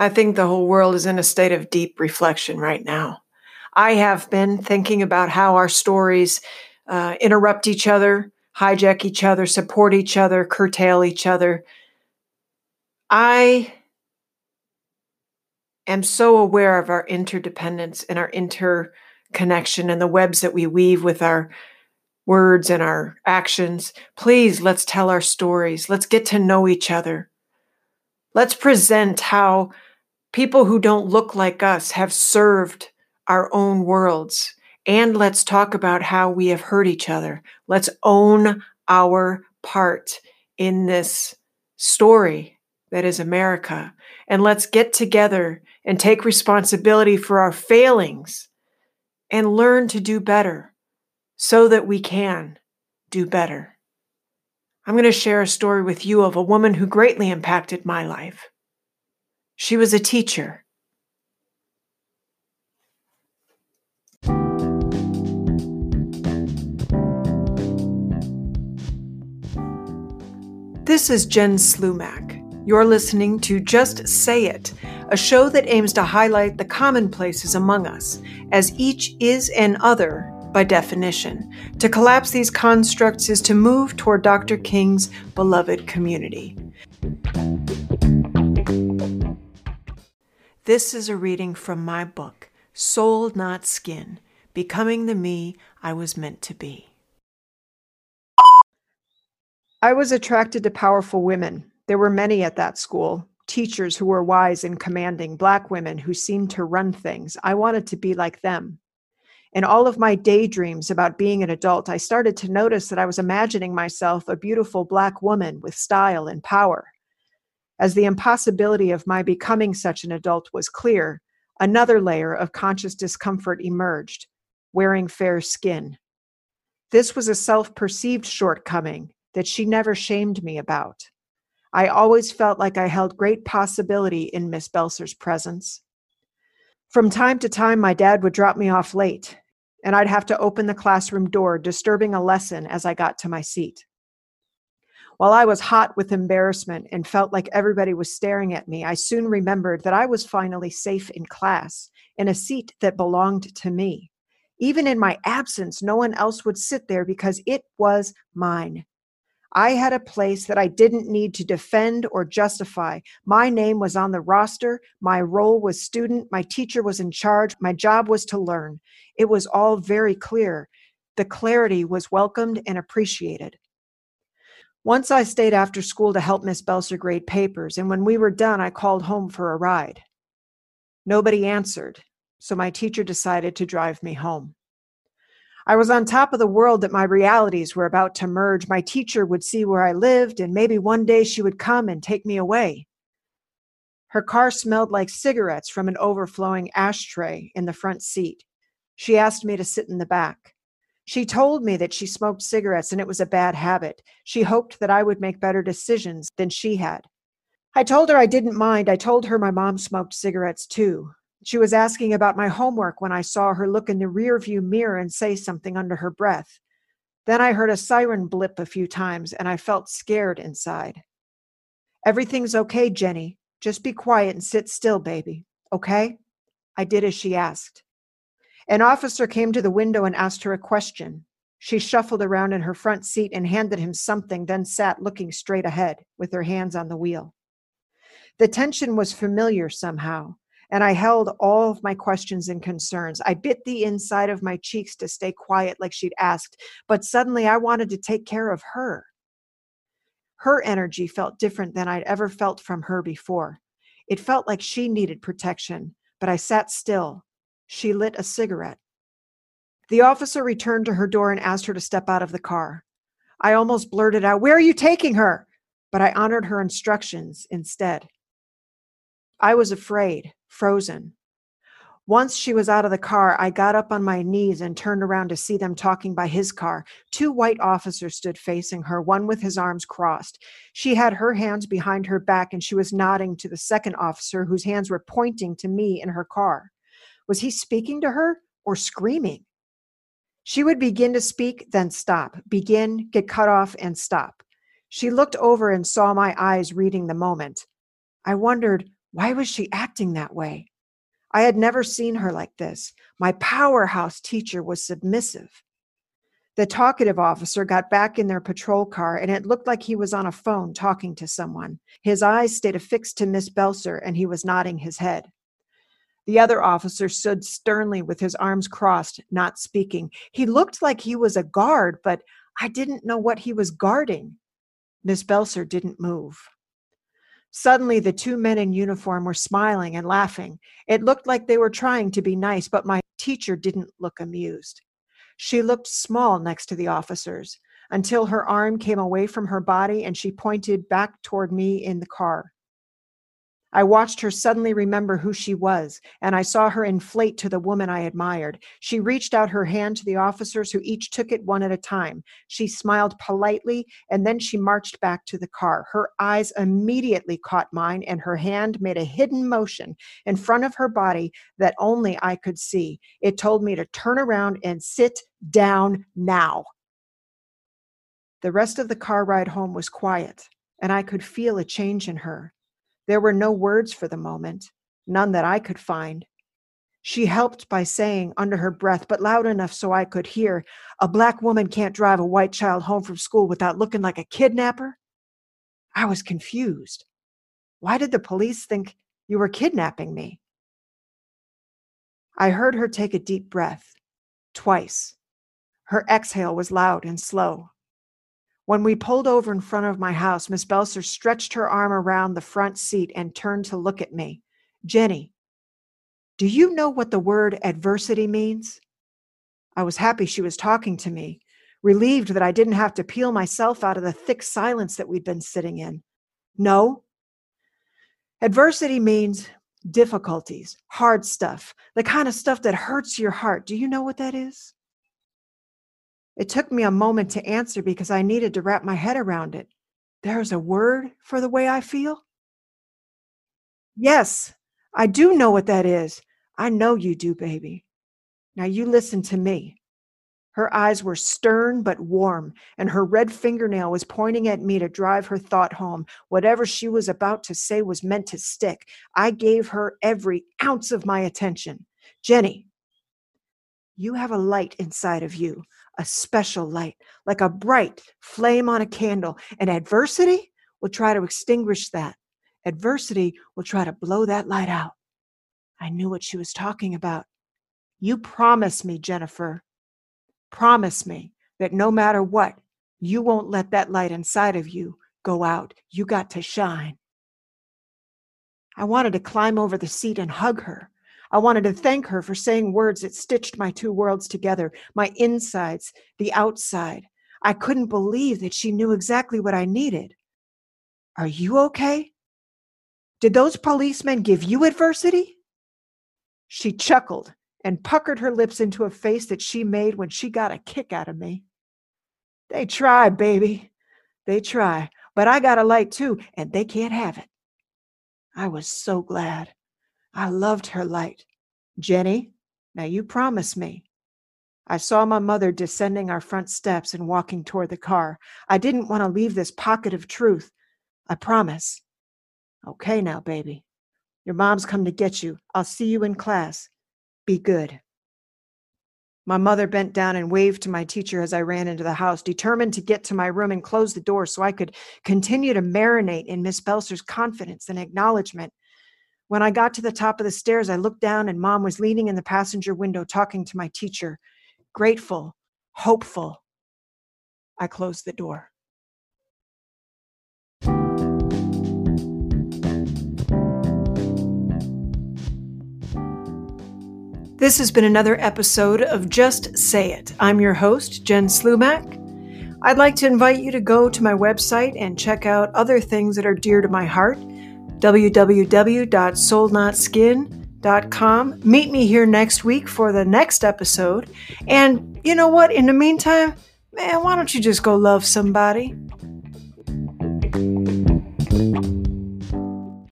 I think the whole world is in a state of deep reflection right now. I have been thinking about how our stories uh, interrupt each other, hijack each other, support each other, curtail each other. I am so aware of our interdependence and our interconnection and the webs that we weave with our words and our actions. Please, let's tell our stories. Let's get to know each other. Let's present how people who don't look like us have served our own worlds. And let's talk about how we have hurt each other. Let's own our part in this story that is America. And let's get together and take responsibility for our failings and learn to do better so that we can do better. I'm going to share a story with you of a woman who greatly impacted my life. She was a teacher. This is Jen Slumac. You're listening to Just Say It, a show that aims to highlight the commonplaces among us, as each is an other by definition. To collapse these constructs is to move toward Dr. King's beloved community. This is a reading from my book, Soul Not Skin Becoming the Me I Was Meant to Be. I was attracted to powerful women. There were many at that school teachers who were wise and commanding, black women who seemed to run things. I wanted to be like them. In all of my daydreams about being an adult, I started to notice that I was imagining myself a beautiful black woman with style and power. As the impossibility of my becoming such an adult was clear, another layer of conscious discomfort emerged wearing fair skin. This was a self perceived shortcoming that she never shamed me about. I always felt like I held great possibility in Miss Belser's presence. From time to time, my dad would drop me off late, and I'd have to open the classroom door, disturbing a lesson as I got to my seat. While I was hot with embarrassment and felt like everybody was staring at me, I soon remembered that I was finally safe in class, in a seat that belonged to me. Even in my absence, no one else would sit there because it was mine. I had a place that I didn't need to defend or justify. My name was on the roster. My role was student. My teacher was in charge. My job was to learn. It was all very clear. The clarity was welcomed and appreciated. Once I stayed after school to help Miss Belser grade papers, and when we were done, I called home for a ride. Nobody answered, so my teacher decided to drive me home. I was on top of the world that my realities were about to merge. My teacher would see where I lived, and maybe one day she would come and take me away. Her car smelled like cigarettes from an overflowing ashtray in the front seat. She asked me to sit in the back. She told me that she smoked cigarettes and it was a bad habit. She hoped that I would make better decisions than she had. I told her I didn't mind. I told her my mom smoked cigarettes too. She was asking about my homework when I saw her look in the rearview mirror and say something under her breath. Then I heard a siren blip a few times and I felt scared inside. Everything's okay, Jenny. Just be quiet and sit still, baby. Okay? I did as she asked. An officer came to the window and asked her a question. She shuffled around in her front seat and handed him something, then sat looking straight ahead with her hands on the wheel. The tension was familiar somehow, and I held all of my questions and concerns. I bit the inside of my cheeks to stay quiet, like she'd asked, but suddenly I wanted to take care of her. Her energy felt different than I'd ever felt from her before. It felt like she needed protection, but I sat still. She lit a cigarette. The officer returned to her door and asked her to step out of the car. I almost blurted out, Where are you taking her? But I honored her instructions instead. I was afraid, frozen. Once she was out of the car, I got up on my knees and turned around to see them talking by his car. Two white officers stood facing her, one with his arms crossed. She had her hands behind her back and she was nodding to the second officer, whose hands were pointing to me in her car. Was he speaking to her or screaming? She would begin to speak, then stop, begin, get cut off, and stop. She looked over and saw my eyes reading the moment. I wondered Why was she acting that way? I had never seen her like this. My powerhouse teacher was submissive. The talkative officer got back in their patrol car, and it looked like he was on a phone talking to someone. His eyes stayed affixed to Miss Belser, and he was nodding his head. The other officer stood sternly with his arms crossed, not speaking. He looked like he was a guard, but I didn't know what he was guarding. Miss Belser didn't move. Suddenly, the two men in uniform were smiling and laughing. It looked like they were trying to be nice, but my teacher didn't look amused. She looked small next to the officers until her arm came away from her body and she pointed back toward me in the car. I watched her suddenly remember who she was, and I saw her inflate to the woman I admired. She reached out her hand to the officers, who each took it one at a time. She smiled politely, and then she marched back to the car. Her eyes immediately caught mine, and her hand made a hidden motion in front of her body that only I could see. It told me to turn around and sit down now. The rest of the car ride home was quiet, and I could feel a change in her. There were no words for the moment, none that I could find. She helped by saying under her breath, but loud enough so I could hear, A black woman can't drive a white child home from school without looking like a kidnapper. I was confused. Why did the police think you were kidnapping me? I heard her take a deep breath, twice. Her exhale was loud and slow. When we pulled over in front of my house, Miss Belser stretched her arm around the front seat and turned to look at me. Jenny, do you know what the word adversity means? I was happy she was talking to me, relieved that I didn't have to peel myself out of the thick silence that we'd been sitting in. No. Adversity means difficulties, hard stuff, the kind of stuff that hurts your heart. Do you know what that is? It took me a moment to answer because I needed to wrap my head around it. There's a word for the way I feel? Yes, I do know what that is. I know you do, baby. Now you listen to me. Her eyes were stern but warm, and her red fingernail was pointing at me to drive her thought home. Whatever she was about to say was meant to stick. I gave her every ounce of my attention. Jenny, you have a light inside of you, a special light, like a bright flame on a candle. And adversity will try to extinguish that. Adversity will try to blow that light out. I knew what she was talking about. You promise me, Jennifer. Promise me that no matter what, you won't let that light inside of you go out. You got to shine. I wanted to climb over the seat and hug her. I wanted to thank her for saying words that stitched my two worlds together, my insides, the outside. I couldn't believe that she knew exactly what I needed. Are you okay? Did those policemen give you adversity? She chuckled and puckered her lips into a face that she made when she got a kick out of me. They try, baby. They try. But I got a light too, and they can't have it. I was so glad. I loved her light. Jenny, now you promise me. I saw my mother descending our front steps and walking toward the car. I didn't want to leave this pocket of truth. I promise. Okay, now, baby. Your mom's come to get you. I'll see you in class. Be good. My mother bent down and waved to my teacher as I ran into the house, determined to get to my room and close the door so I could continue to marinate in Miss Belser's confidence and acknowledgement. When I got to the top of the stairs, I looked down and mom was leaning in the passenger window talking to my teacher, grateful, hopeful. I closed the door. This has been another episode of Just Say It. I'm your host, Jen Slumack. I'd like to invite you to go to my website and check out other things that are dear to my heart www.soulnotskin.com. Meet me here next week for the next episode. And you know what? In the meantime, man, why don't you just go love somebody?